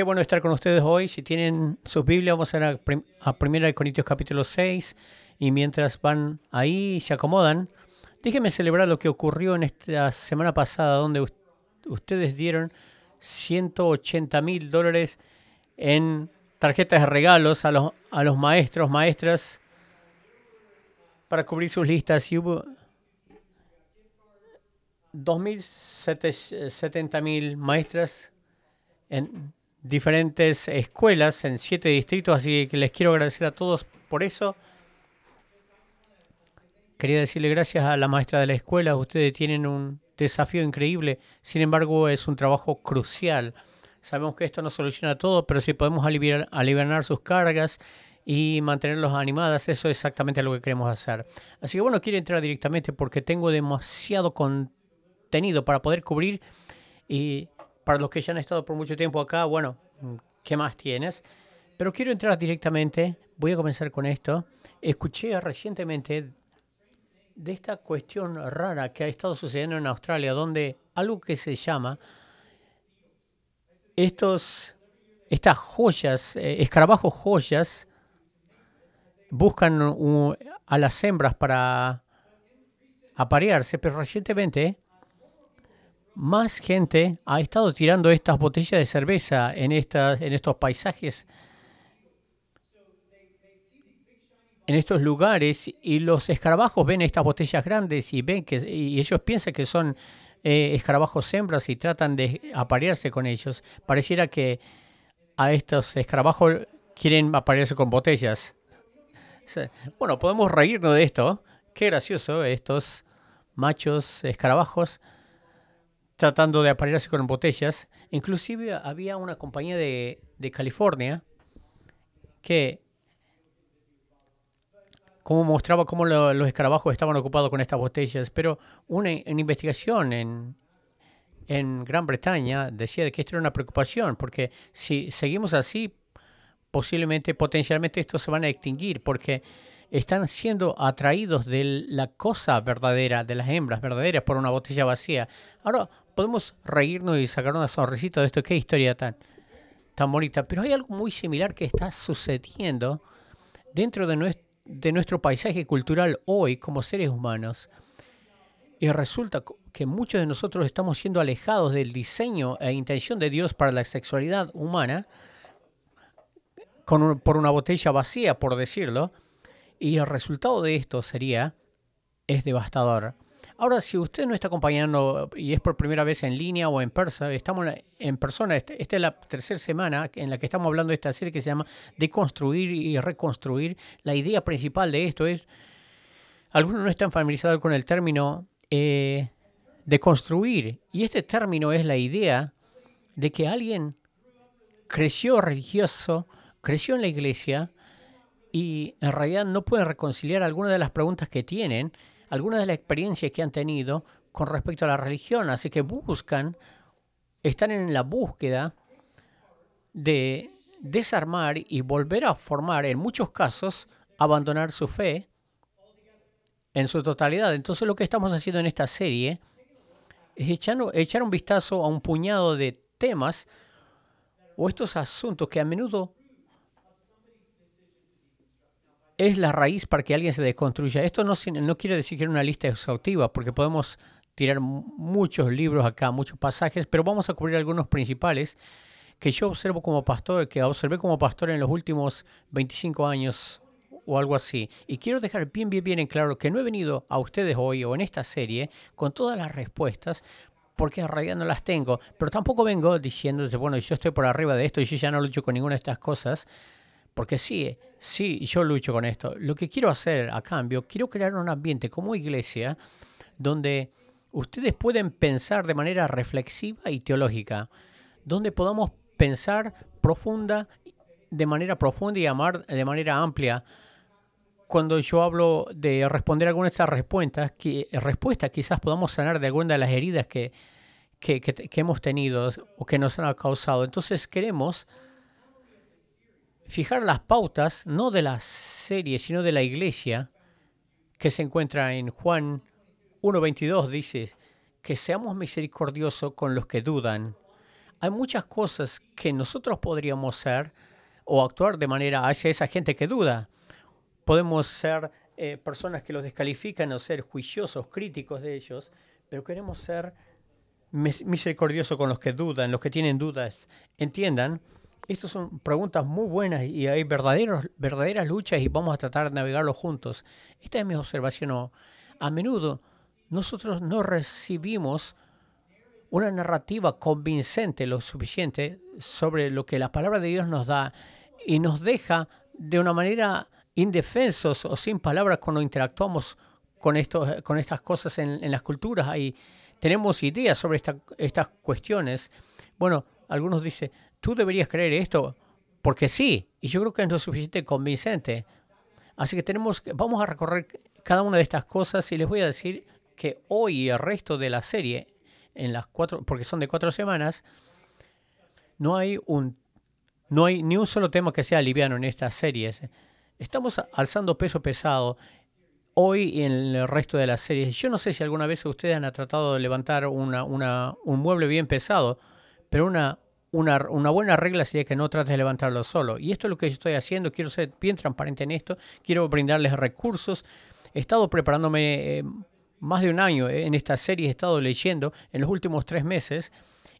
qué bueno estar con ustedes hoy. Si tienen sus Biblias, vamos a ir a, 1 Corintios capítulo 6. Y mientras van ahí y se acomodan, déjenme celebrar lo que ocurrió en esta semana pasada, donde ustedes dieron 180 mil dólares en tarjetas de regalos a los, a los maestros, maestras, para cubrir sus listas. Y hubo 2.070.000 maestras en diferentes escuelas en siete distritos, así que les quiero agradecer a todos por eso. Quería decirle gracias a la maestra de la escuela, ustedes tienen un desafío increíble, sin embargo es un trabajo crucial. Sabemos que esto no soluciona todo, pero si podemos aliviar, aliviar sus cargas y mantenerlos animadas, eso es exactamente lo que queremos hacer. Así que bueno, quiero entrar directamente porque tengo demasiado contenido para poder cubrir y para los que ya han estado por mucho tiempo acá, bueno, ¿qué más tienes? Pero quiero entrar directamente, voy a comenzar con esto. Escuché recientemente de esta cuestión rara que ha estado sucediendo en Australia, donde algo que se llama estos, estas joyas, eh, escarabajos joyas, buscan a las hembras para aparearse, pero recientemente más gente ha estado tirando estas botellas de cerveza en, estas, en estos paisajes, en estos lugares, y los escarabajos ven estas botellas grandes y ven que y ellos piensan que son eh, escarabajos hembras y tratan de aparearse con ellos. Pareciera que a estos escarabajos quieren aparearse con botellas. Bueno, podemos reírnos de esto. Qué gracioso estos machos escarabajos tratando de aparearse con botellas. Inclusive había una compañía de, California que como mostraba cómo los escarabajos estaban ocupados con estas botellas, pero una, investigación en, en Gran Bretaña decía que esto era una preocupación, porque si seguimos así, posiblemente, potencialmente, estos se van a extinguir, porque están siendo atraídos de la cosa verdadera, de las hembras verdaderas, por una botella vacía. Ahora, podemos reírnos y sacar una sonrisita de esto. Qué historia tan, tan bonita. Pero hay algo muy similar que está sucediendo dentro de nuestro, paisaje cultural hoy como seres humanos. Y resulta que muchos de nosotros estamos siendo alejados del diseño e intención de Dios para la sexualidad humana por una botella vacía, por decirlo. Y el resultado de esto sería, es devastador. Ahora, si usted no está acompañando y es por primera vez en línea o en persona, estamos en persona, esta es la tercera semana en la que estamos hablando de esta serie que se llama Deconstruir y Reconstruir. La idea principal de esto es, algunos no están familiarizados con el término eh, deconstruir, y este término es la idea de que alguien creció religioso, creció en la iglesia, y en realidad no puede reconciliar algunas de las preguntas que tienen algunas de las experiencias que han tenido con respecto a la religión. Así que buscan, están en la búsqueda de desarmar y volver a formar, en muchos casos, abandonar su fe en su totalidad. Entonces lo que estamos haciendo en esta serie es echar, echar un vistazo a un puñado de temas o estos asuntos que a menudo es la raíz para que alguien se desconstruya. Esto no, no quiere decir que era una lista exhaustiva, porque podemos tirar muchos libros acá, muchos pasajes, pero vamos a cubrir algunos principales que yo observo como pastor, que observé como pastor en los últimos 25 años o algo así. Y quiero dejar bien, bien, bien en claro que no he venido a ustedes hoy o en esta serie con todas las respuestas, porque en realidad no las tengo, pero tampoco vengo diciendo, bueno, yo estoy por arriba de esto y yo ya no lucho con ninguna de estas cosas, porque sí, sí, yo lucho con esto. Lo que quiero hacer a cambio, quiero crear un ambiente como iglesia donde ustedes pueden pensar de manera reflexiva y teológica, donde podamos pensar profunda, de manera profunda y amar de manera amplia. Cuando yo hablo de responder alguna de estas respuestas, que, respuestas quizás podamos sanar de alguna de las heridas que, que, que hemos tenido o que nos han causado. Entonces queremos fijar las pautas, no de la serie, sino de la iglesia, que se encuentra en Juan 1.22, dice, que seamos misericordiosos con los que dudan. hay muchas cosas que nosotros podríamos ser o actuar de manera hacia esa gente que duda. Podemos ser eh, personas que los descalifican o ser juiciosos, críticos de ellos, pero queremos ser misericordiosos con los que dudan, los que tienen dudas. Entiendan, estas son preguntas muy buenas y hay verdaderos, verdaderas luchas y vamos a tratar de navegarlo juntos. Esta es mi observación. A menudo nosotros no recibimos una narrativa convincente lo suficiente sobre lo que la palabra de Dios nos da y nos deja de una manera indefensos o sin palabras cuando interactuamos con, esto, con estas cosas en, las culturas. Ahí tenemos ideas sobre estas cuestiones. Bueno, algunos dicen, tú deberías creer esto porque sí, y yo creo que es lo suficiente convincente. Así que tenemos, vamos a recorrer cada una de estas cosas y les voy a decir que hoy y el resto de la serie, en las cuatro, porque son de cuatro semanas, no hay un, no hay ni un solo tema que sea liviano en estas series. Estamos alzando peso pesado hoy y en el resto de las series. Yo no sé si alguna vez ustedes han tratado de levantar una, una, un mueble bien pesado, pero una, una, buena regla sería que no trates de levantarlo solo. Y esto es lo que yo estoy haciendo. Quiero ser bien transparente en esto. Quiero brindarles recursos. He estado preparándome eh, más de un año en esta serie. He estado leyendo en los últimos tres meses.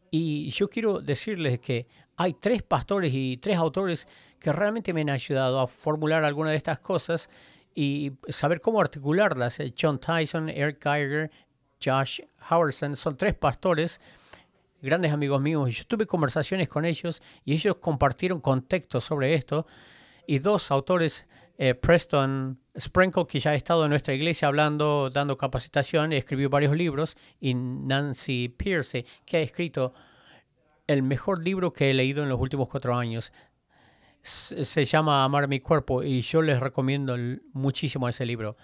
Y yo quiero decirles que hay tres pastores y tres autores que realmente me han ayudado a formular alguna de estas cosas y saber cómo articularlas. Eh, John Tyson, Eric Geiger, Josh Howardson son tres pastores, grandes amigos míos. Yo tuve conversaciones con ellos y ellos compartieron contexto sobre esto. Y dos autores, eh, Preston Sprinkle, que ya ha estado en nuestra iglesia hablando, dando capacitación, escribió varios libros, y Nancy Pierce, que ha escrito el mejor libro que he leído en los últimos cuatro años se llama Amar mi cuerpo y yo les recomiendo muchísimo ese libro.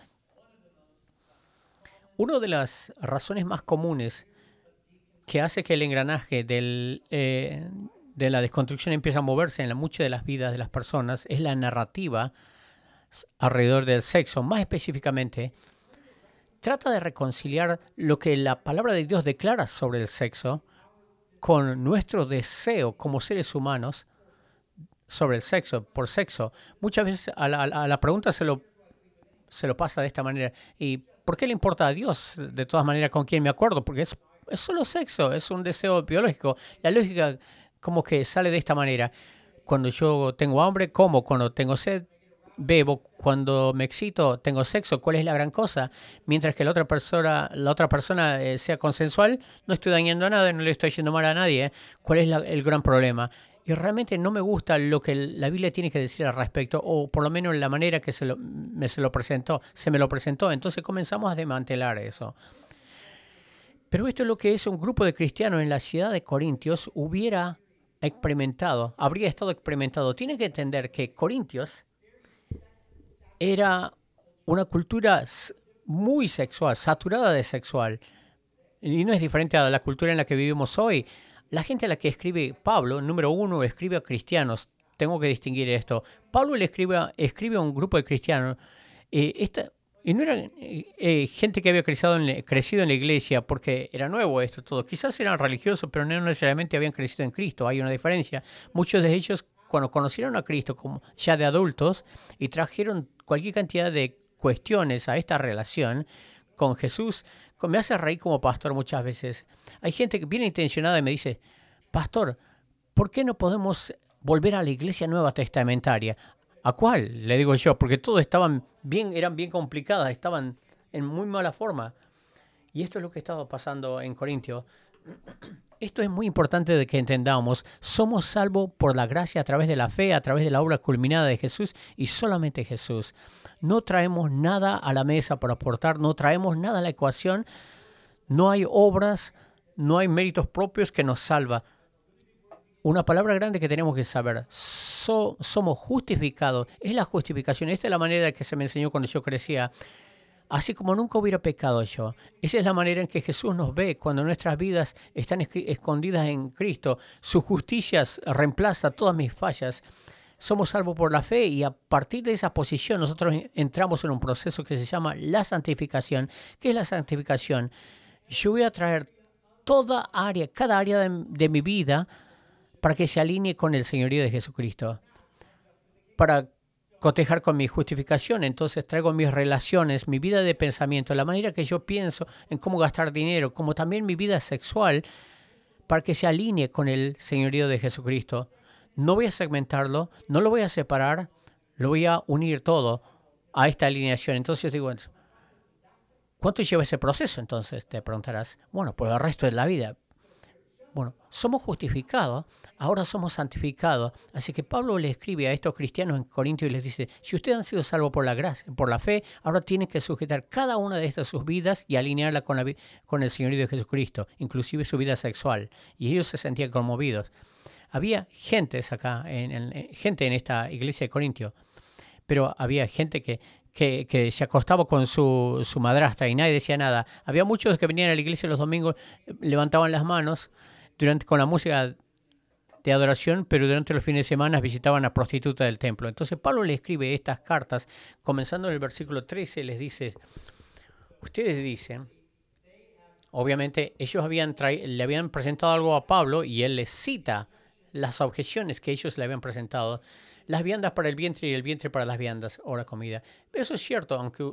Una de las razones más comunes que hace que el engranaje eh, de la desconstrucción empiece a moverse en la, muchas de las vidas de las personas es la narrativa alrededor del sexo. Más específicamente, trata de reconciliar lo que la palabra de Dios declara sobre el sexo con nuestro deseo como seres humanos sobre el sexo, por sexo. Muchas veces a la, pregunta se lo, se lo pasa de esta manera. ¿Y por qué le importa a Dios de todas maneras con quién me acuerdo? Porque es, es solo sexo, es un deseo biológico. La lógica como que sale de esta manera. Cuando yo tengo hambre, como. Cuando tengo sed, bebo. Cuando me excito, tengo sexo. ¿Cuál es la gran cosa? Mientras que la otra persona, la otra persona eh, sea consensual, no estoy dañando a nada, no le estoy yendo mal a nadie. ¿Cuál es el gran problema? y realmente no me gusta lo que la Biblia tiene que decir al respecto, o por lo menos la manera que se, lo, me, se lo presentó, se me lo presentó. Entonces comenzamos a desmantelar eso. Pero esto es lo que es un grupo de cristianos en la ciudad de Corintios hubiera experimentado, habría estado experimentado. Tiene que entender que Corintios era una cultura muy sexual, saturada de sexual. Y no es diferente a la cultura en la que vivimos hoy. La gente a la que escribe Pablo, número uno, escribe a cristianos. Tengo que distinguir esto. Pablo le escribe, escribe a un grupo de cristianos. Eh, esta, y no eran eh, eh, gente que había crecido en, crecido en la iglesia porque era nuevo esto todo. Quizás eran religiosos, pero no necesariamente habían crecido en Cristo. Hay una diferencia. Muchos de ellos, cuando conocieron a Cristo como ya de adultos y trajeron cualquier cantidad de cuestiones a esta relación con Jesús, me hace reír como pastor muchas veces. Hay gente que viene intencionada y me dice, pastor, ¿por qué no podemos volver a la iglesia nueva testamentaria? ¿A cuál? Le digo yo, porque todos estaban bien, eran bien complicadas, estaban en muy mala forma. Y esto es lo que estaba pasando en Corintio. Esto es muy importante de que entendamos. Somos salvos por la gracia a través de la fe, a través de la obra culminada de Jesús y solamente Jesús. No traemos nada a la mesa por aportar, no traemos nada a la ecuación. No hay obras, no hay méritos propios que nos salva. Una palabra grande que tenemos que saber. Somos justificados. Es la justificación. Esta es la manera que se me enseñó cuando yo crecía así como nunca hubiera pecado yo. Esa es la manera en que Jesús nos ve cuando nuestras vidas están escondidas en Cristo. Su justicia reemplaza todas mis fallas. Somos salvos por la fe y a partir de esa posición nosotros entramos en un proceso que se llama la santificación. ¿Qué es la santificación? Yo voy a traer toda área, cada área de, mi vida para que se alinee con el señorío de Jesucristo, para cotejar con mi justificación. Entonces traigo mis relaciones, mi vida de pensamiento, la manera que yo pienso en cómo gastar dinero, como también mi vida sexual, para que se alinee con el señorío de Jesucristo. No voy a segmentarlo, no lo voy a separar, lo voy a unir todo a esta alineación. Entonces digo, ¿cuánto lleva ese proceso? Entonces te preguntarás, bueno, por el resto de la vida. Bueno, somos justificados, ahora somos santificados. Así que Pablo le escribe a estos cristianos en Corintios y les dice, si ustedes han sido salvos por la gracia, por la fe, ahora tienen que sujetar cada una de estas sus vidas y alinearla con, la, con el Señor de Jesucristo, inclusive su vida sexual. Y ellos se sentían conmovidos. Había gentes acá, en, gente en esta iglesia de Corintios, pero había gente que, que, se acostaba con su, su madrastra y nadie decía nada. Había muchos que venían a la iglesia los domingos, levantaban las manos durante, con la música de adoración, pero durante los fines de semana visitaban a prostitutas del templo. Entonces Pablo le escribe estas cartas, comenzando en el versículo 13, les dice, ustedes dicen, obviamente ellos le habían presentado algo a Pablo y él les cita las objeciones que ellos le habían presentado, las viandas para el vientre y el vientre para las viandas o la comida. Eso es cierto, aunque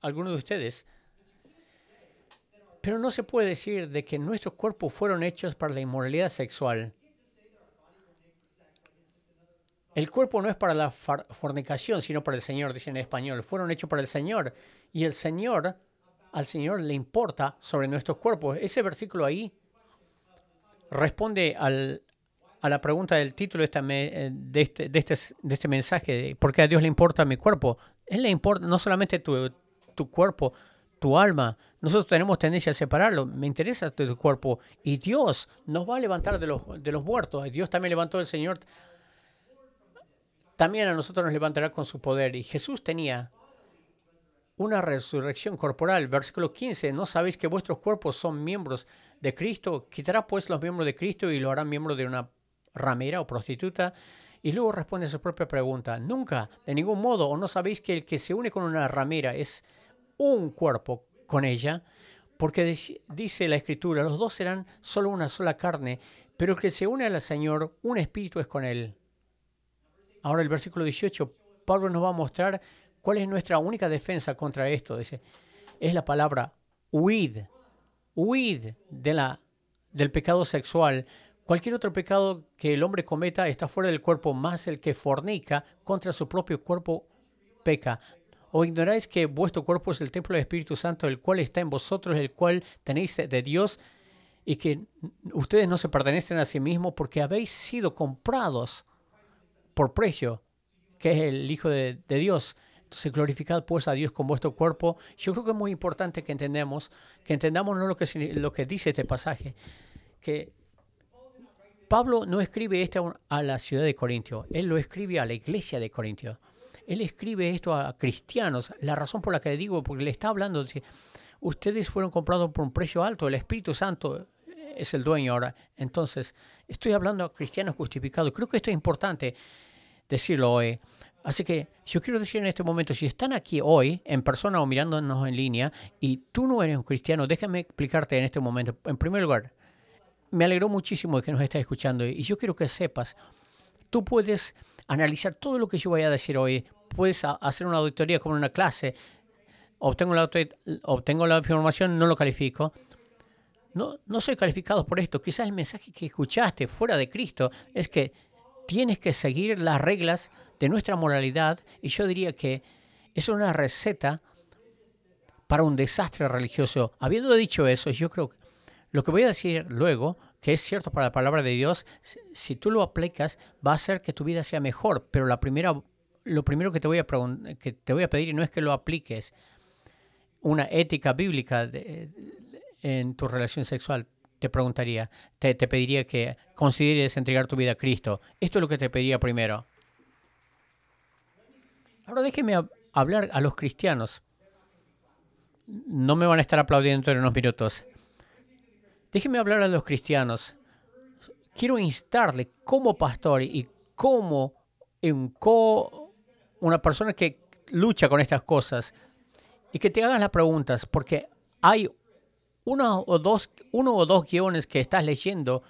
algunos de ustedes pero no se puede decir de que nuestros cuerpos fueron hechos para la inmoralidad sexual. El cuerpo no es para la fornicación, sino para el Señor, dicen en español. Fueron hechos para el Señor. Y el Señor, al Señor le importa sobre nuestros cuerpos. Ese versículo ahí responde a la pregunta del título de este, de, este, de este mensaje, ¿por qué a Dios le importa mi cuerpo? Él le importa no solamente tu cuerpo, tu alma. Nosotros tenemos tendencia a separarlo. Me interesa tu cuerpo. Y Dios nos va a levantar de los, de los muertos. Dios también levantó el Señor. También a nosotros nos levantará con su poder. Y Jesús tenía una resurrección corporal. Versículo 15. ¿No sabéis que vuestros cuerpos son miembros de Cristo? Quitará pues los miembros de Cristo y lo hará miembro de una ramera o prostituta. Y luego responde a su propia pregunta. Nunca, de ningún modo, o no sabéis que el que se une con una ramera es un cuerpo con ella, porque dice la escritura, los dos serán solo una sola carne, pero el que se une al Señor, un espíritu es con él. Ahora el versículo 18, Pablo nos va a mostrar cuál es nuestra única defensa contra esto. Dice, es la palabra huid, huid de la, del pecado sexual. Cualquier otro pecado que el hombre cometa está fuera del cuerpo, más el que fornica contra su propio cuerpo peca. ¿O ignoráis que vuestro cuerpo es el templo del Espíritu Santo, el cual está en vosotros, el cual tenéis de Dios, y que ustedes no se pertenecen a sí mismos porque habéis sido comprados por precio, que es el Hijo de, Dios? Entonces, glorificad pues a Dios con vuestro cuerpo. Yo creo que es muy importante que entendamos, que entendamos lo que, lo que dice este pasaje, que Pablo no escribe esto a la ciudad de Corintio, él lo escribe a la iglesia de Corintio. Él escribe esto a cristianos. La razón por la que le digo, porque le está hablando de ustedes fueron comprados por un precio alto, el Espíritu Santo es el dueño ahora. Entonces, estoy hablando a cristianos justificados. Creo que esto es importante decirlo hoy. Así que yo quiero decir en este momento, si están aquí hoy, en persona o mirándonos en línea, y tú no eres un cristiano, déjame explicarte en este momento. En primer lugar, me alegró muchísimo de que nos estés escuchando y yo quiero que sepas, tú puedes analizar todo lo que yo voy a decir hoy. Puedes hacer una auditoría como una clase. Obtengo la, obtengo la información, no lo califico. No, no soy calificado por esto. Quizás el mensaje que escuchaste fuera de Cristo es que tienes que seguir las reglas de nuestra moralidad y yo diría que es una receta para un desastre religioso. Habiendo dicho eso, yo creo que lo que voy a decir luego que es cierto para la palabra de Dios, si tú lo aplicas, va a hacer que tu vida sea mejor. Pero la primera, lo primero que te voy a, que te voy a pedir no es que lo apliques una ética bíblica en tu relación sexual. Te preguntaría, te, te pediría que consideres entregar tu vida a Cristo. Esto es lo que te pediría primero. Ahora déjeme hablar a los cristianos. No me van a estar aplaudiendo en unos minutos. Déjeme hablar a los cristianos. Quiero instarle como pastor y como un co, una persona que lucha con estas cosas y que te hagas las preguntas, porque hay uno o dos, uno o dos guiones que estás leyendo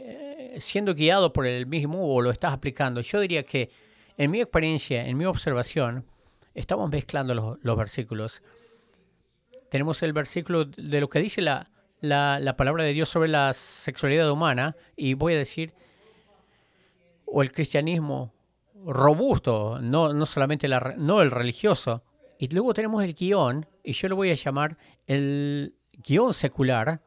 eh, siendo guiado por el mismo o lo estás aplicando. Yo diría que en mi experiencia, en mi observación, estamos mezclando los, los versículos. Tenemos el versículo de lo que dice la, la, la, palabra de Dios sobre la sexualidad humana y voy a decir, o el cristianismo robusto, no, no solamente la, no el religioso. Y luego tenemos el guion, y yo lo voy a llamar el guion secular,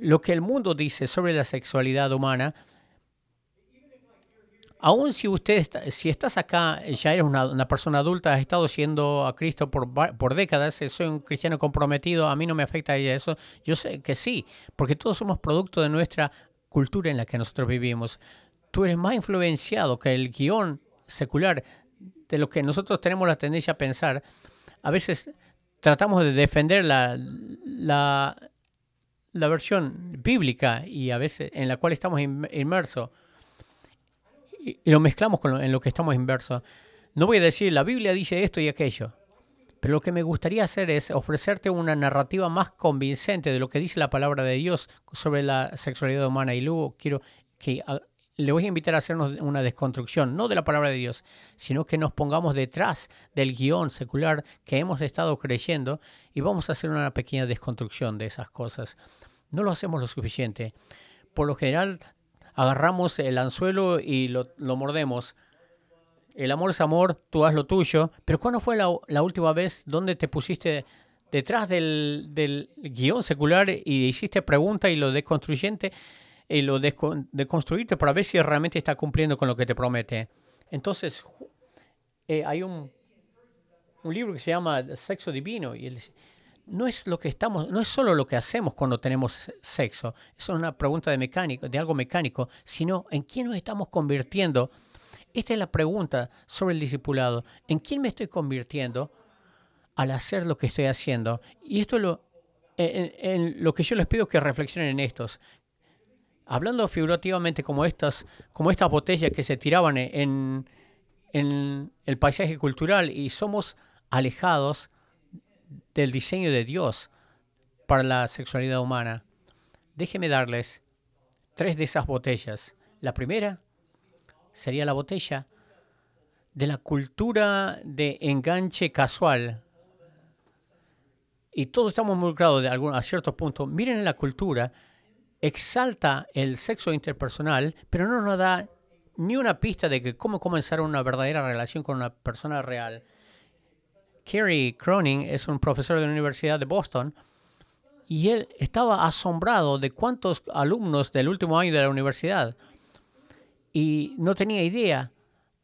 lo que el mundo dice sobre la sexualidad humana. Aún si usted si estás acá, ya eres una, persona adulta, has estado siendo a Cristo por, por décadas, soy un cristiano comprometido, a mí no me afecta eso. Yo sé que sí, porque todos somos producto de nuestra cultura en la que nosotros vivimos tú eres más influenciado que el guion secular de lo que nosotros tenemos la tendencia a pensar. A veces tratamos de defender la, la, la versión bíblica y a veces en la cual estamos inmersos y, lo mezclamos con en lo que estamos inmersos. No voy a decir, la Biblia dice esto y aquello. Pero lo que me gustaría hacer es ofrecerte una narrativa más convincente de lo que dice la palabra de Dios sobre la sexualidad humana. Y luego quiero que le voy a invitar a hacernos una desconstrucción, no de la palabra de Dios, sino que nos pongamos detrás del guion secular que hemos estado creyendo y vamos a hacer una pequeña desconstrucción de esas cosas. No lo hacemos lo suficiente. Por lo general, agarramos el anzuelo y lo, mordemos. El amor es amor, tú haz lo tuyo. Pero ¿cuándo fue la, última vez donde te pusiste detrás del, del guion secular y hiciste pregunta y lo desconstruyente? Y lo de, construirte para ver si realmente está cumpliendo con lo que te promete. Entonces, eh, hay un, un libro que se llama Sexo Divino y no es lo que estamos, no es solo lo que hacemos cuando tenemos sexo, es una pregunta de mecánico, de algo mecánico, sino en quién nos estamos convirtiendo. Esta es la pregunta sobre el discipulado. ¿En quién me estoy convirtiendo al hacer lo que estoy haciendo? Y esto es lo, en, lo que yo les pido que reflexionen en estos hablando figurativamente como estas, como estas botellas que se tiraban en, el paisaje cultural y somos alejados del diseño de Dios para la sexualidad humana. Déjeme darles tres de esas botellas. La primera sería la botella de la cultura de enganche casual. Y todos estamos involucrados de algún, a cierto punto. Miren la cultura exalta el sexo interpersonal, pero no nos da ni una pista de que cómo comenzar una verdadera relación con una persona real. Kerry Cronin es un profesor de la Universidad de Boston y él estaba asombrado de cuántos alumnos del último año de la universidad y no tenía idea,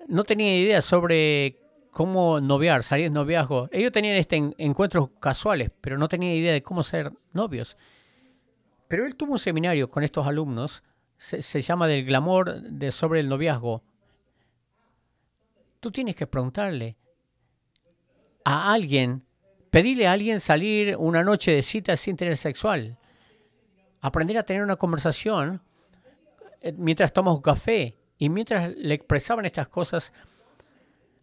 no tenía idea sobre cómo noviar, salir de noviazgo. Ellos tenían este encuentros casuales, pero no tenían idea de cómo ser novios. Pero él tuvo un seminario con estos alumnos, se, llama del glamour de sobre el noviazgo. Tú tienes que preguntarle a alguien, pedirle a alguien salir una noche de cita sin tener sexual, aprender a tener una conversación eh, mientras tomas un café y mientras le expresaban estas cosas,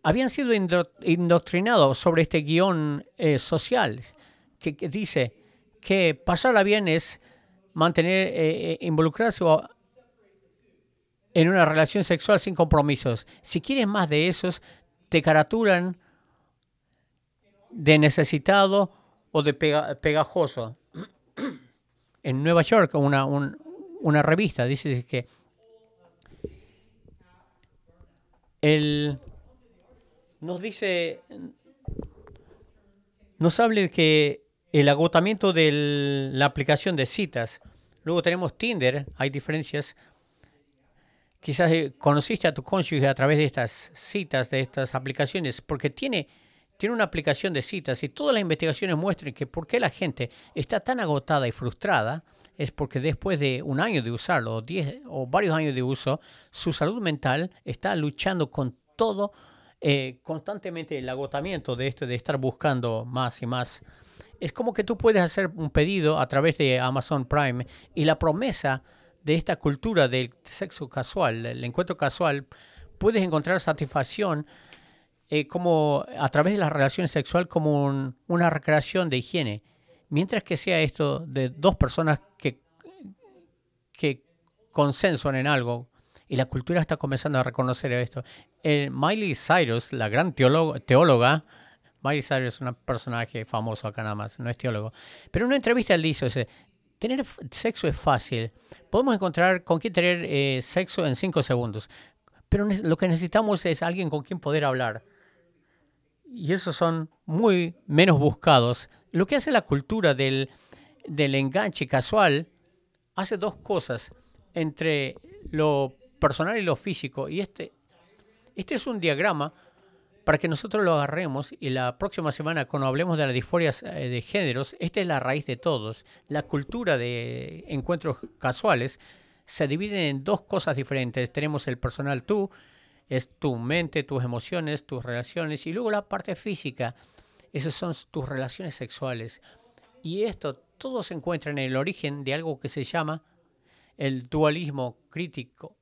habían sido indoctrinados sobre este guion eh, social que, dice que pasarla bien es mantener, eh, eh, involucrarse en una relación sexual sin compromisos. Si quieres más de esos, te caraturan de necesitado o de pegajoso. En Nueva York, una, una revista dice que el, nos dice, nos habla que el agotamiento de la aplicación de citas. Luego tenemos Tinder, hay diferencias. Quizás eh, conociste a tu cónyuge a través de estas citas, de estas aplicaciones, porque tiene, tiene una aplicación de citas y todas las investigaciones muestran que por qué la gente está tan agotada y frustrada es porque después de un año de usarlo, o, diez, o varios años de uso, su salud mental está luchando con todo, eh, constantemente el agotamiento de esto, de estar buscando más y más es como que tú puedes hacer un pedido a través de Amazon Prime y la promesa de esta cultura del sexo casual, el encuentro casual, puedes encontrar satisfacción eh, como a través de la relación sexual como una recreación de higiene, mientras que sea esto de dos personas que, que consenso en algo. Y la cultura está comenzando a reconocer esto. El Miley Cyrus, la gran teóloga, Miley Cyrus es un personaje famoso acá nada más, no es teólogo. Pero en una entrevista él dice, tener sexo es fácil. Podemos encontrar con quién tener eh, sexo en cinco segundos. Pero lo que necesitamos es alguien con quien poder hablar. Y esos son muy menos buscados. Lo que hace la cultura del, del enganche casual hace dos cosas entre lo personal y lo físico. Y este, este es un diagrama para que nosotros lo agarremos y la próxima semana cuando hablemos de las disforias eh, de géneros, esta es la raíz de todos. La cultura de encuentros casuales se divide en dos cosas diferentes. Tenemos el personal tú, es tu mente, tus emociones, tus relaciones y luego la parte física. Esas son tus relaciones sexuales. Y esto todo se encuentra en el origen de algo que se llama el dualismo crítico.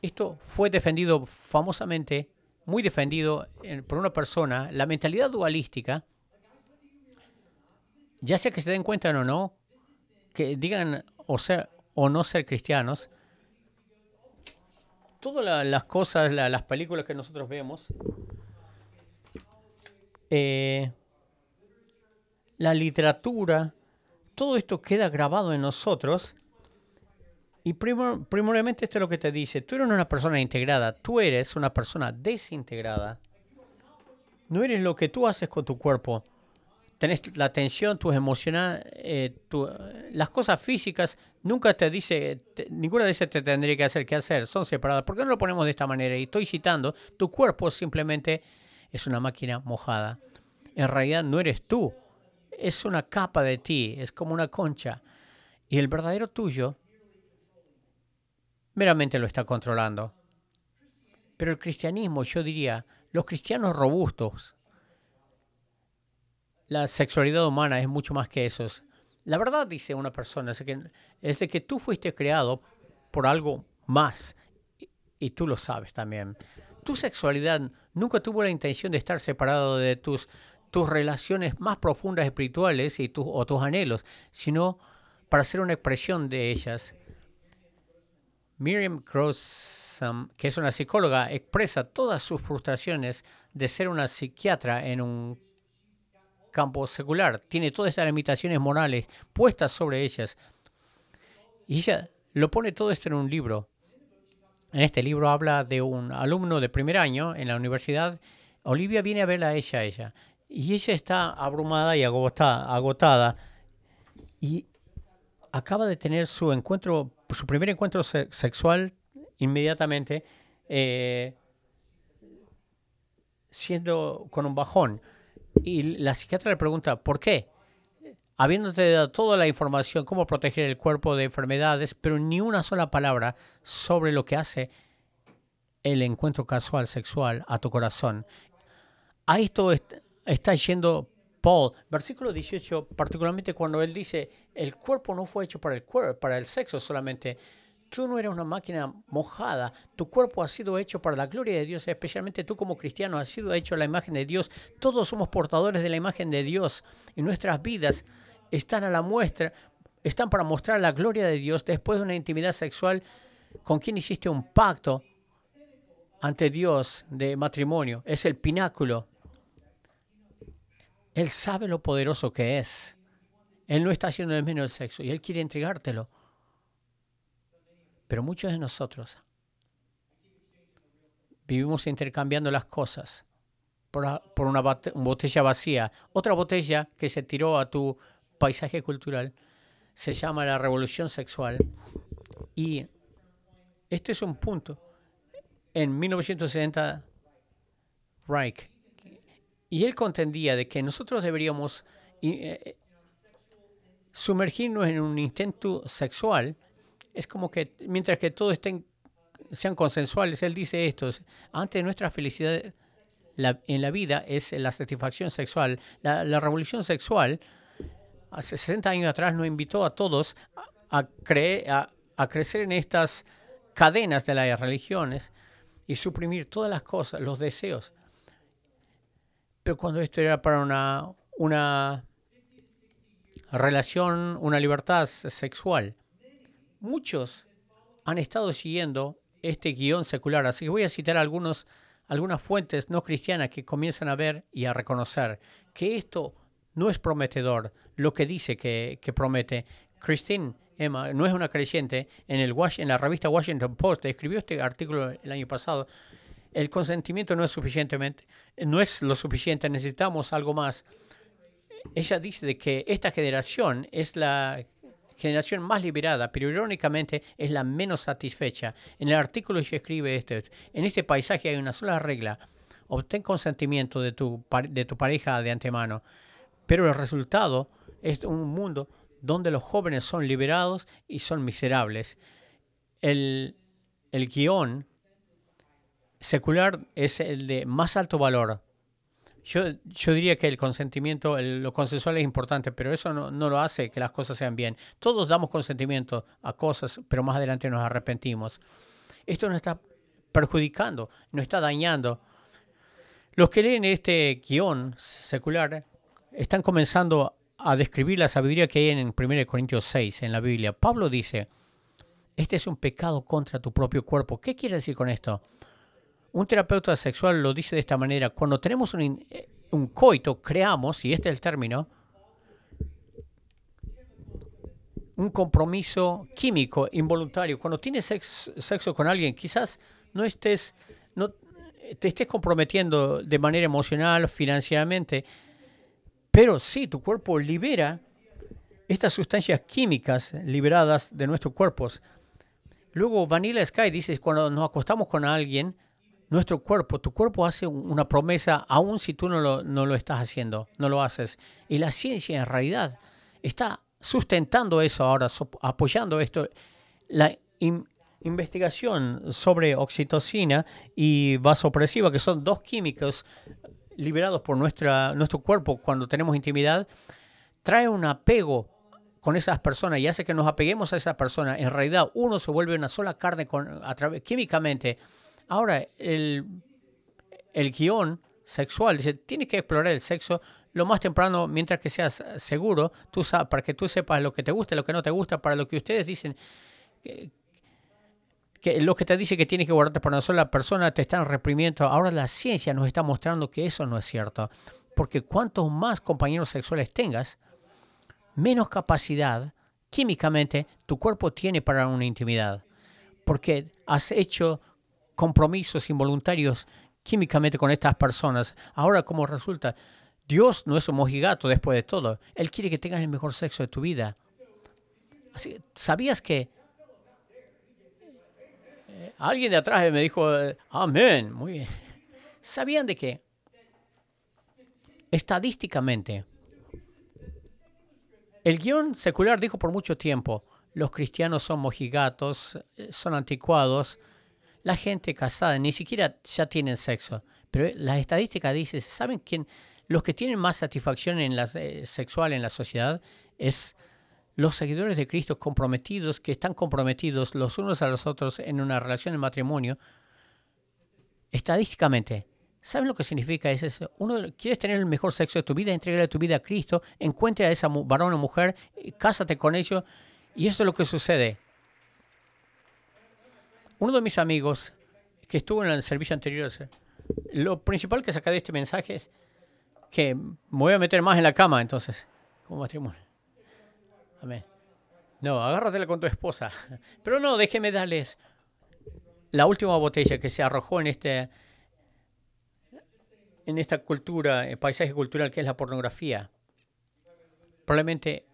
Esto fue defendido famosamente, muy defendido por una persona. La mentalidad dualística, ya sea que se den cuenta o no, que digan o, ser, o no ser cristianos, todas las cosas, las películas que nosotros vemos, eh, la literatura, todo esto queda grabado en nosotros. Y primordialmente esto es lo que te dice, tú eres una persona integrada, tú eres una persona desintegrada. No eres lo que tú haces con tu cuerpo. Tenés la atención, tus emociones, eh, las cosas físicas, nunca te dice, ninguna de esas te tendría que hacer que hacer, son separadas. ¿Por qué no lo ponemos de esta manera? Y estoy citando, tu cuerpo simplemente es una máquina mojada. En realidad no eres tú, es una capa de ti, es como una concha. Y el verdadero tuyo meramente lo está controlando. Pero el cristianismo, yo diría, los cristianos robustos, la sexualidad humana es mucho más que eso. La verdad, dice una persona, es, que, es de que tú fuiste creado por algo más y tú lo sabes también. Tu sexualidad nunca tuvo la intención de estar separado de tus tus relaciones más profundas espirituales y o tus anhelos, sino para ser una expresión de ellas. Miriam Cross, que es una psicóloga, expresa todas sus frustraciones de ser una psiquiatra en un campo secular. Tiene todas estas limitaciones morales puestas sobre ellas. Y ella lo pone todo esto en un libro. En este libro habla de un alumno de primer año en la universidad. Olivia viene a verla a ella, a ella. Y ella está abrumada y agotada, agotada y acaba de tener su encuentro, su primer encuentro sexual inmediatamente, eh, siendo con un bajón. Y la psiquiatra le pregunta, ¿por qué? Habiéndote dado toda la información, cómo proteger el cuerpo de enfermedades, pero ni una sola palabra sobre lo que hace el encuentro casual sexual a tu corazón. A esto está yendo Versículo 18, particularmente cuando él dice, el cuerpo no fue hecho para el cuerpo, para el sexo solamente. Tú no eres una máquina mojada, tu cuerpo ha sido hecho para la gloria de Dios, especialmente tú como cristiano has sido hecho a la imagen de Dios. Todos somos portadores de la imagen de Dios y nuestras vidas están a la muestra, están para mostrar la gloria de Dios después de una intimidad sexual con quien hiciste un pacto ante Dios de matrimonio. Es el pináculo él sabe lo poderoso que es. Él no está haciendo el menos del sexo y Él quiere entregártelo. Pero muchos de nosotros vivimos intercambiando las cosas por, una botella vacía. Otra botella que se tiró a tu paisaje cultural se llama la revolución sexual. Y este es un punto. En 1970, Reich y él contendía de que nosotros deberíamos eh, eh, sumergirnos en un intento sexual. Es como que mientras que todos estén, sean consensuales, él dice esto, antes de nuestra felicidad en la vida es la satisfacción sexual. La, revolución sexual, hace 60 años atrás, nos invitó a todos a, creer, a crecer en estas cadenas de las religiones y suprimir todas las cosas, los deseos pero cuando esto era para una, relación, una libertad sexual. muchos han estado siguiendo este guion secular, así que voy a citar algunos, algunas fuentes no cristianas que comienzan a ver y a reconocer que esto no es prometedor, lo que dice que, que promete. Christine Emma no es una creyente, en, el, en la revista Washington Post escribió este artículo el año pasado. El consentimiento no es suficientemente, no es lo suficiente, necesitamos algo más. Ella dice de que esta generación es la generación más liberada, pero irónicamente es la menos satisfecha. En el artículo ella escribe esto, en este paisaje hay una sola regla, obtén consentimiento de tu, de tu pareja de antemano, pero el resultado es un mundo donde los jóvenes son liberados y son miserables. El, el guion secular es el de más alto valor. Yo, yo diría que el consentimiento, lo consensual es importante, pero eso no, no, lo hace que las cosas sean bien. Todos damos consentimiento a cosas, pero más adelante nos arrepentimos. Esto nos está perjudicando, nos está dañando. Los que leen este guion secular están comenzando a describir la sabiduría que hay en 1 Corintios 6 en la Biblia. Pablo dice, este es un pecado contra tu propio cuerpo. ¿Qué quiere decir con esto? Un terapeuta sexual lo dice de esta manera, cuando tenemos un, eh, un coito, creamos, y este es el término, un compromiso químico involuntario. Cuando tienes sexo con alguien, quizás no estés, no te estés comprometiendo de manera emocional, financieramente, pero sí, tu cuerpo libera estas sustancias químicas liberadas de nuestros cuerpos. Luego Vanilla Sky dice, cuando nos acostamos con alguien, nuestro cuerpo, tu cuerpo hace una promesa aun si tú no lo, no lo estás haciendo, no lo haces. Y la ciencia en realidad está sustentando eso ahora, apoyando esto. La investigación sobre oxitocina y vasopresiva, que son dos químicos liberados por nuestra, nuestro cuerpo cuando tenemos intimidad, trae un apego con esas personas y hace que nos apeguemos a esa persona. En realidad, uno se vuelve una sola carne con, a químicamente. Ahora, el, el guion sexual dice, tienes que explorar el sexo lo más temprano, mientras que seas seguro, tú para que tú sepas lo que te gusta, lo que no te gusta, para lo que ustedes dicen que lo que te dice que tienes que guardarte para una sola persona te están reprimiendo. Ahora la ciencia nos está mostrando que eso no es cierto. Porque cuantos más compañeros sexuales tengas, menos capacidad químicamente tu cuerpo tiene para una intimidad. Porque has hecho compromisos involuntarios químicamente con estas personas. Ahora, como resulta, Dios no es un mojigato después de todo. Él quiere que tengas el mejor sexo de tu vida. ¿Sabías que alguien de atrás me dijo, amén, muy bien. ¿Sabían de qué? Estadísticamente, el guion secular dijo por mucho tiempo, los cristianos son mojigatos, eh, son anticuados, la gente casada ni siquiera ya tienen sexo. Pero la estadística dice, ¿saben quién? Los que tienen más satisfacción en la, eh, sexual en la sociedad es los seguidores de Cristo comprometidos, que están comprometidos los unos a los otros en una relación de matrimonio, estadísticamente, ¿saben lo que significa eso? Uno, quieres tener el mejor sexo de tu vida, entregarle tu vida a Cristo, encuentra a esa varón o mujer, cásate con ellos, y eso es lo que sucede. Uno de mis amigos que estuvo en el servicio anterior, lo principal que saca de este mensaje es que me voy a meter más en la cama entonces, como matrimonio. Amén. No, agárratela con tu esposa. Pero no, déjeme darles la última botella que se arrojó en este en esta cultura, el paisaje cultural que es la pornografía. Probablemente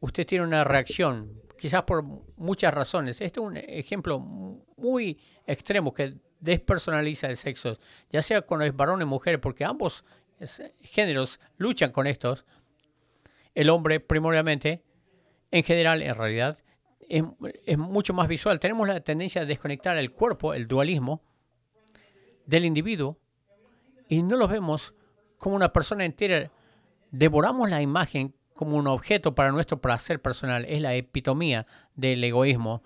usted tiene una reacción, quizás por muchas razones. Este es un ejemplo muy extremo que despersonaliza el sexo, ya sea cuando es varón o mujer, porque ambos géneros luchan con estos. El hombre primordialmente en general, en realidad, es, mucho más visual. Tenemos la tendencia a desconectar el cuerpo, el dualismo, del individuo y no lo vemos como una persona entera. Devoramos la imagen como un objeto para nuestro placer personal. Es la epitomía del egoísmo.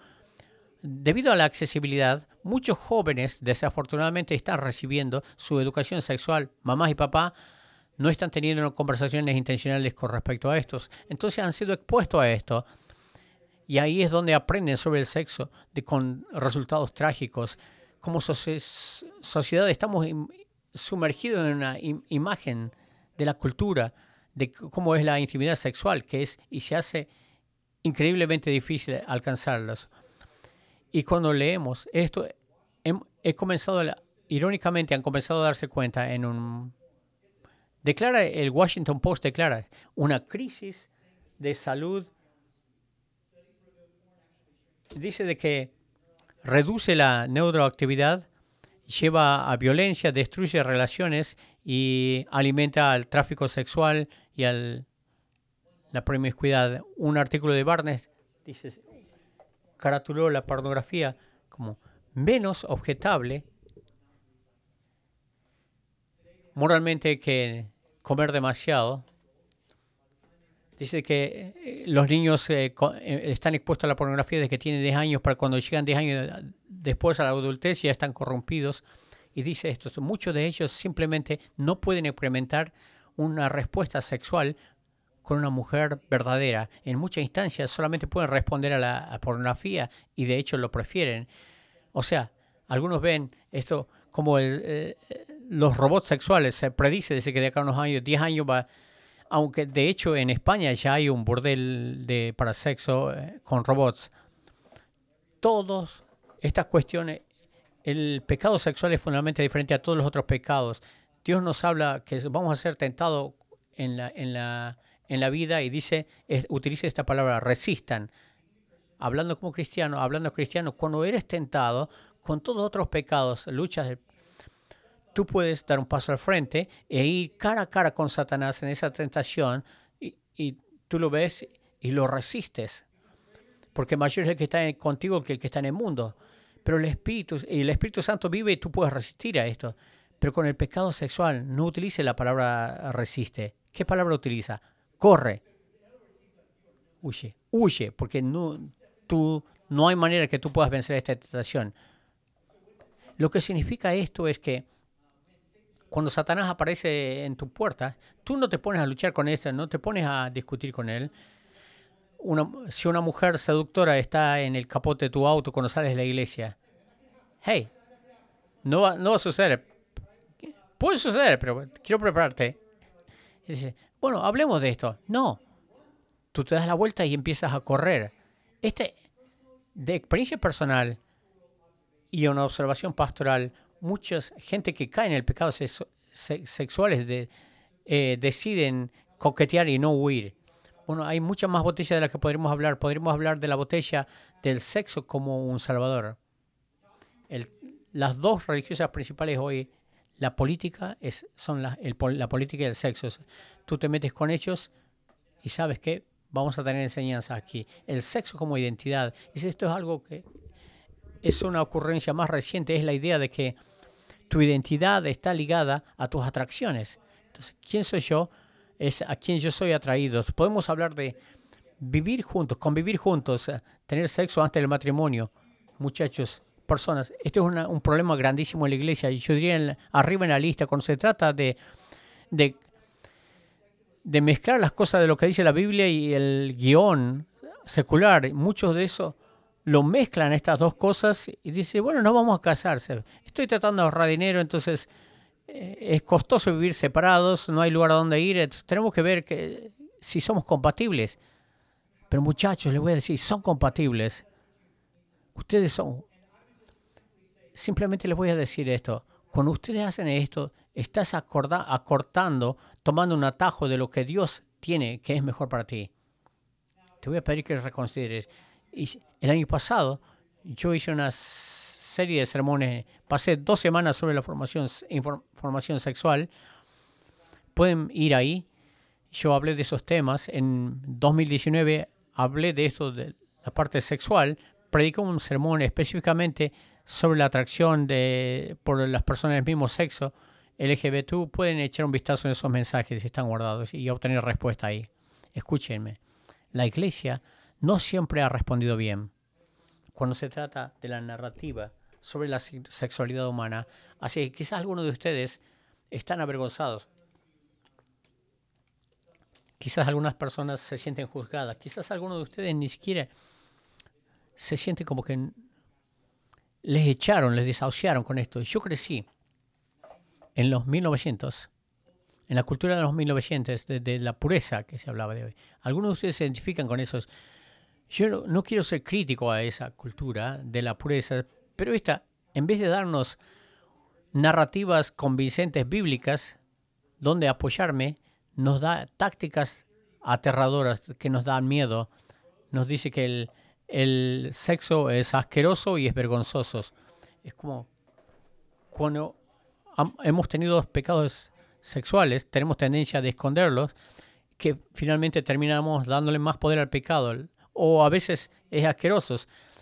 Debido a la accesibilidad, muchos jóvenes desafortunadamente están recibiendo su educación sexual, mamás y papás, no están teniendo conversaciones intencionales con respecto a estos. Entonces han sido expuestos a esto. Y ahí es donde aprenden sobre el sexo de, con resultados trágicos. Como sociedad estamos sumergidos en una imagen de la cultura, de cómo es la intimidad sexual, que es y se hace increíblemente difícil alcanzarlos. Y cuando leemos esto, he, comenzado, irónicamente han comenzado a darse cuenta en un... Declara, el Washington Post declara una crisis de salud. Dice de que reduce la neuroactividad, lleva a violencia, destruye relaciones y alimenta al tráfico sexual y a la promiscuidad. Un artículo de Barnes dice, caratuló la pornografía como menos objetable moralmente que comer demasiado. Dice que eh, los niños eh, eh, están expuestos a la pornografía desde que tienen 10 años, para cuando llegan 10 años después a la adultez ya están corrompidos. Y dice esto, muchos de ellos simplemente no pueden experimentar una respuesta sexual con una mujer verdadera. En muchas instancias solamente pueden responder a la pornografía y de hecho lo prefieren. O sea, algunos ven esto como eh, los robots sexuales. Se predice desde que de acá unos años, 10 años va, aunque de hecho en España ya hay un burdel de, para sexo eh, con robots. Todas estas cuestiones, el pecado sexual es fundamentalmente diferente a todos los otros pecados. Dios nos habla que vamos a ser tentados en la, en la, en la vida y dice, utiliza esta palabra, resistan hablando como cristiano, hablando cristiano, cuando eres tentado con todos otros pecados, luchas, tú puedes dar un paso al frente e ir cara a cara con Satanás en esa tentación y, tú lo ves y lo resistes. Porque mayor es el que está contigo que el que está en el mundo. Pero el Espíritu, el Espíritu Santo vive y tú puedes resistir a esto. Pero con el pecado sexual no utilice la palabra resiste. ¿Qué palabra utiliza? Corre. Huye. Huye, porque no, tú, no hay manera que tú puedas vencer esta tentación. Lo que significa esto es que cuando Satanás aparece en tu puerta, tú no te pones a luchar con esto, no te pones a discutir con él. si una mujer seductora está en el capote de tu auto cuando sales de la iglesia, hey, no va, no va a suceder. Puede suceder, pero quiero prepararte. Dice, bueno, hablemos de esto. No, tú te das la vuelta y empiezas a correr. Este, de experiencia personal y una observación pastoral, mucha gente que cae en el pecado sexuales de, eh, deciden coquetear y no huir. Bueno, hay muchas más botellas de las que podríamos hablar. Podríamos hablar de la botella del sexo como un salvador. las dos religiosas principales hoy, la política es, son la, la política y el sexo. Tú te metes con ellos y sabes que vamos a tener enseñanza aquí. El sexo como identidad. Y esto es algo que es una ocurrencia más reciente, es la idea de que tu identidad está ligada a tus atracciones. Entonces, ¿quién soy yo? Es a quien yo soy atraído. Podemos hablar de vivir juntos, convivir juntos, tener sexo antes del matrimonio. Muchachos, personas, este es un problema grandísimo en la iglesia. Yo diría arriba en la lista, cuando se trata de, de de mezclar las cosas de lo que dice la Biblia y el guion secular. Muchos de eso lo mezclan estas dos cosas y dice, bueno, no vamos a casarse. Estoy tratando de ahorrar dinero, entonces eh, es costoso vivir separados, no hay lugar a donde ir, tenemos que ver que, si somos compatibles. Pero muchachos, les voy a decir, son compatibles. Ustedes son... Simplemente les voy a decir esto. Cuando ustedes hacen esto, estás acortando, tomando un atajo de lo que Dios tiene que es mejor para ti. Te voy a pedir que reconsideres. Y el año pasado yo hice una serie de sermones, pasé dos semanas sobre la formación, sexual. Pueden ir ahí. Yo hablé de esos temas. En 2019 hablé de esto, de la parte sexual. Predicó un sermón específicamente sobre la atracción de, por las personas del mismo sexo LGBT pueden echar un vistazo en esos mensajes si están guardados y obtener respuesta ahí. Escúchenme, la iglesia no siempre ha respondido bien cuando se trata de la narrativa sobre la sexualidad humana. Así que quizás algunos de ustedes están avergonzados. Quizás algunas personas se sienten juzgadas. Quizás algunos de ustedes ni siquiera se siente como que les echaron, les desahuciaron con esto. Yo crecí en los 1900, en la cultura de los 1900, de, la pureza que se hablaba de hoy. Algunos de ustedes se identifican con esos. Yo no, quiero ser crítico a esa cultura de la pureza, pero esta, en vez de darnos narrativas convincentes bíblicas donde apoyarme, nos da tácticas aterradoras que nos dan miedo. Nos dice que el, el sexo es asqueroso y es vergonzoso. Es como cuando hemos tenido pecados sexuales, tenemos tendencia a esconderlos, que finalmente terminamos dándole más poder al pecado. O a veces es asqueroso.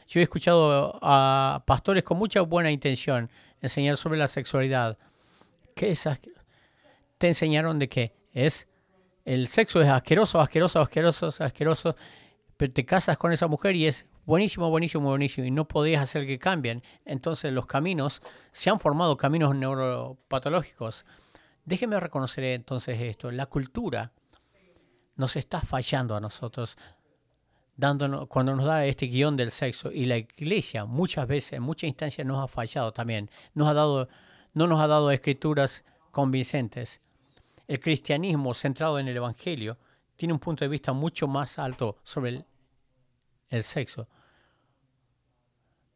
Yo he escuchado a pastores con mucha buena intención enseñar sobre la sexualidad. ¿Qué es Te enseñaron de que es el sexo es asqueroso, asqueroso, asqueroso, asqueroso, pero te casas con esa mujer y es buenísimo, buenísimo, buenísimo, y no podías hacer que cambien. Entonces los caminos, se han formado caminos neuropatológicos. Déjeme reconocer entonces esto, la cultura nos está fallando a nosotros dándonos, cuando nos da este guion del sexo y la iglesia muchas veces, en muchas instancias nos ha fallado también, nos ha dado, no nos ha dado escrituras convincentes. El cristianismo centrado en el Evangelio tiene un punto de vista mucho más alto sobre el, sexo.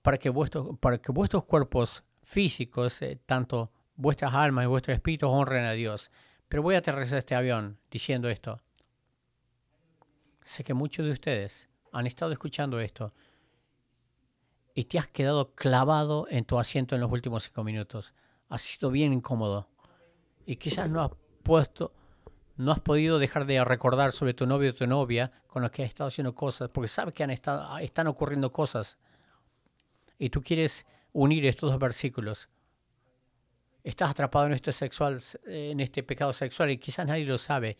Para que, vuestros, para que vuestros cuerpos físicos, eh, tanto vuestras almas y vuestros espíritus, honren a Dios. Pero voy a aterrizar este avión diciendo esto. Sé que muchos de ustedes han estado escuchando esto y te has quedado clavado en tu asiento en los últimos cinco minutos. Ha sido bien incómodo. Y quizás no has puesto no has podido dejar de recordar sobre tu novio o tu novia con los que has estado haciendo cosas, porque sabes que han estado, están ocurriendo cosas. Y tú quieres unir estos dos versículos. Estás atrapado en este, sexual, en este pecado sexual y quizás nadie lo sabe.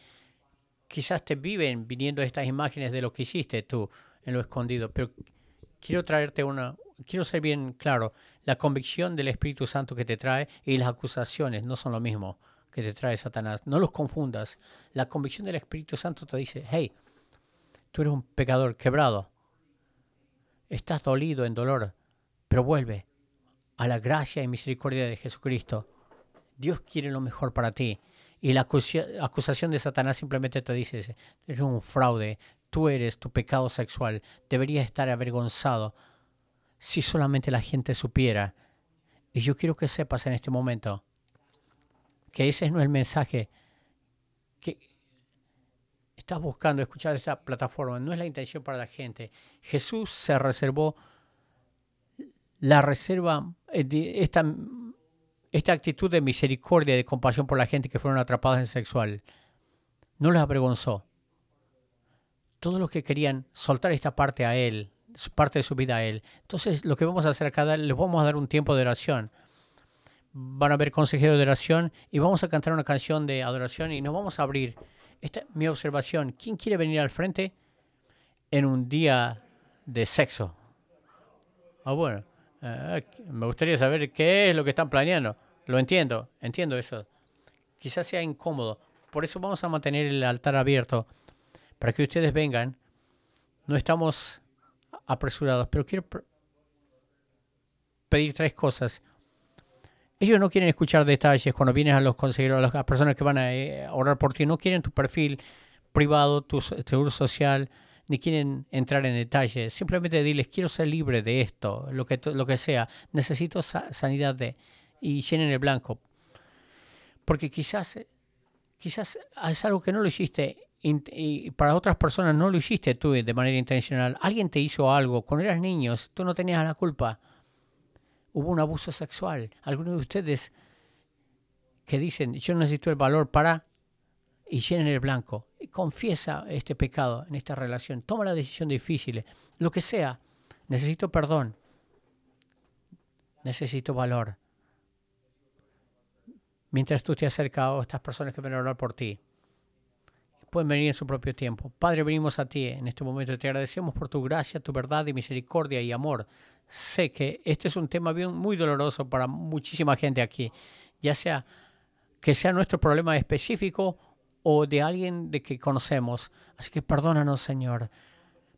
Quizás te viven viniendo estas imágenes de lo que hiciste tú en lo escondido. Pero quiero traerte una, quiero ser bien claro. La convicción del Espíritu Santo que te trae y las acusaciones no son lo mismo que te trae Satanás. No los confundas. La convicción del Espíritu Santo te dice, hey, tú eres un pecador quebrado. Estás dolido en dolor, pero vuelve a la gracia y misericordia de Jesucristo. Dios quiere lo mejor para ti. Y la acusación de Satanás simplemente te dice, eres un fraude, tú eres tu pecado sexual, deberías estar avergonzado si solamente la gente supiera. Y yo quiero que sepas en este momento que ese no es el mensaje que estás buscando escuchar esta plataforma, no es la intención para la gente. Jesús se reservó la reserva, eh, esta, esta actitud de misericordia, de compasión por la gente que fueron atrapadas en sexual. No les avergonzó. Todos los que querían soltar esta parte a Él, parte de su vida a Él. Entonces, lo que vamos a hacer acá, les vamos a dar un tiempo de oración van a haber consejeros de oración y vamos a cantar una canción de adoración y nos vamos a abrir. Esta es mi observación. ¿Quién quiere venir al frente en un día de sexo? Ah, bueno. Eh, me gustaría saber qué es lo que están planeando. Lo entiendo, entiendo eso. Quizás sea incómodo. Por eso vamos a mantener el altar abierto para que ustedes vengan. No estamos apresurados, pero quiero pedir tres cosas. Ellos no quieren escuchar detalles cuando vienes a los consejeros, a las personas que van a eh, orar por ti. No quieren tu perfil privado, tu seguro social, ni quieren entrar en detalles. Simplemente diles, quiero ser libre de esto, lo que, lo que sea. Necesito sanidad de... Y llenen el blanco. Porque quizás, quizás es algo que no lo hiciste y para otras personas no lo hiciste tú de manera intencional. Alguien te hizo algo. Cuando eras niño, tú no tenías la culpa hubo un abuso sexual. Algunos de ustedes que dicen, yo necesito el valor para, y llenen el blanco, y confiesa este pecado en esta relación, toma la decisión difícil, lo que sea, necesito perdón, necesito valor. Mientras tú te acercas a estas personas que van a orar por ti, pueden venir en su propio tiempo. Padre, venimos a ti en este momento. Te agradecemos por tu gracia, tu verdad y misericordia y amor sé que este es un tema bien, muy doloroso para muchísima gente aquí, ya sea que sea nuestro problema específico o de alguien de que conocemos. Así que perdónanos, Señor,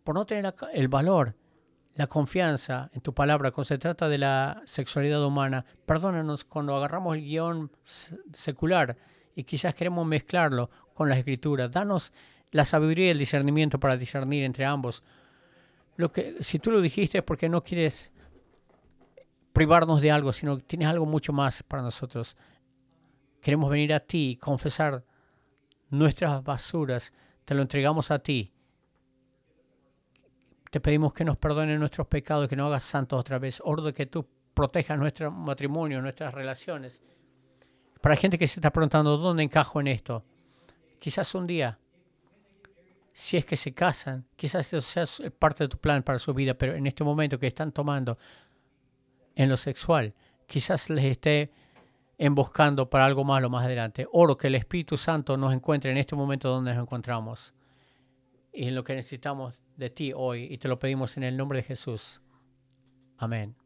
por no tener el valor la confianza en tu palabra cuando se trata de la sexualidad humana. Perdónanos cuando agarramos el guion secular y quizás queremos mezclarlo con las escrituras. Danos la sabiduría y el discernimiento para discernir entre ambos. Lo que, si tú lo dijiste es porque no quieres privarnos de algo, sino que tienes algo mucho más para nosotros. Queremos venir a ti y confesar nuestras basuras. Te lo entregamos a ti. Te pedimos que nos perdone nuestros pecados, que no hagas santos otra vez. Oro que tú protejas nuestro matrimonio, nuestras relaciones. Para gente que se está preguntando dónde encajo en esto, quizás un día, si es que se casan, quizás eso sea parte de tu plan para su vida, pero en este momento que están tomando en lo sexual, quizás les esté emboscando para algo malo más adelante. Oro que el Espíritu Santo nos encuentre en este momento donde nos encontramos y en lo que necesitamos de ti hoy y te lo pedimos en el nombre de Jesús. Amén.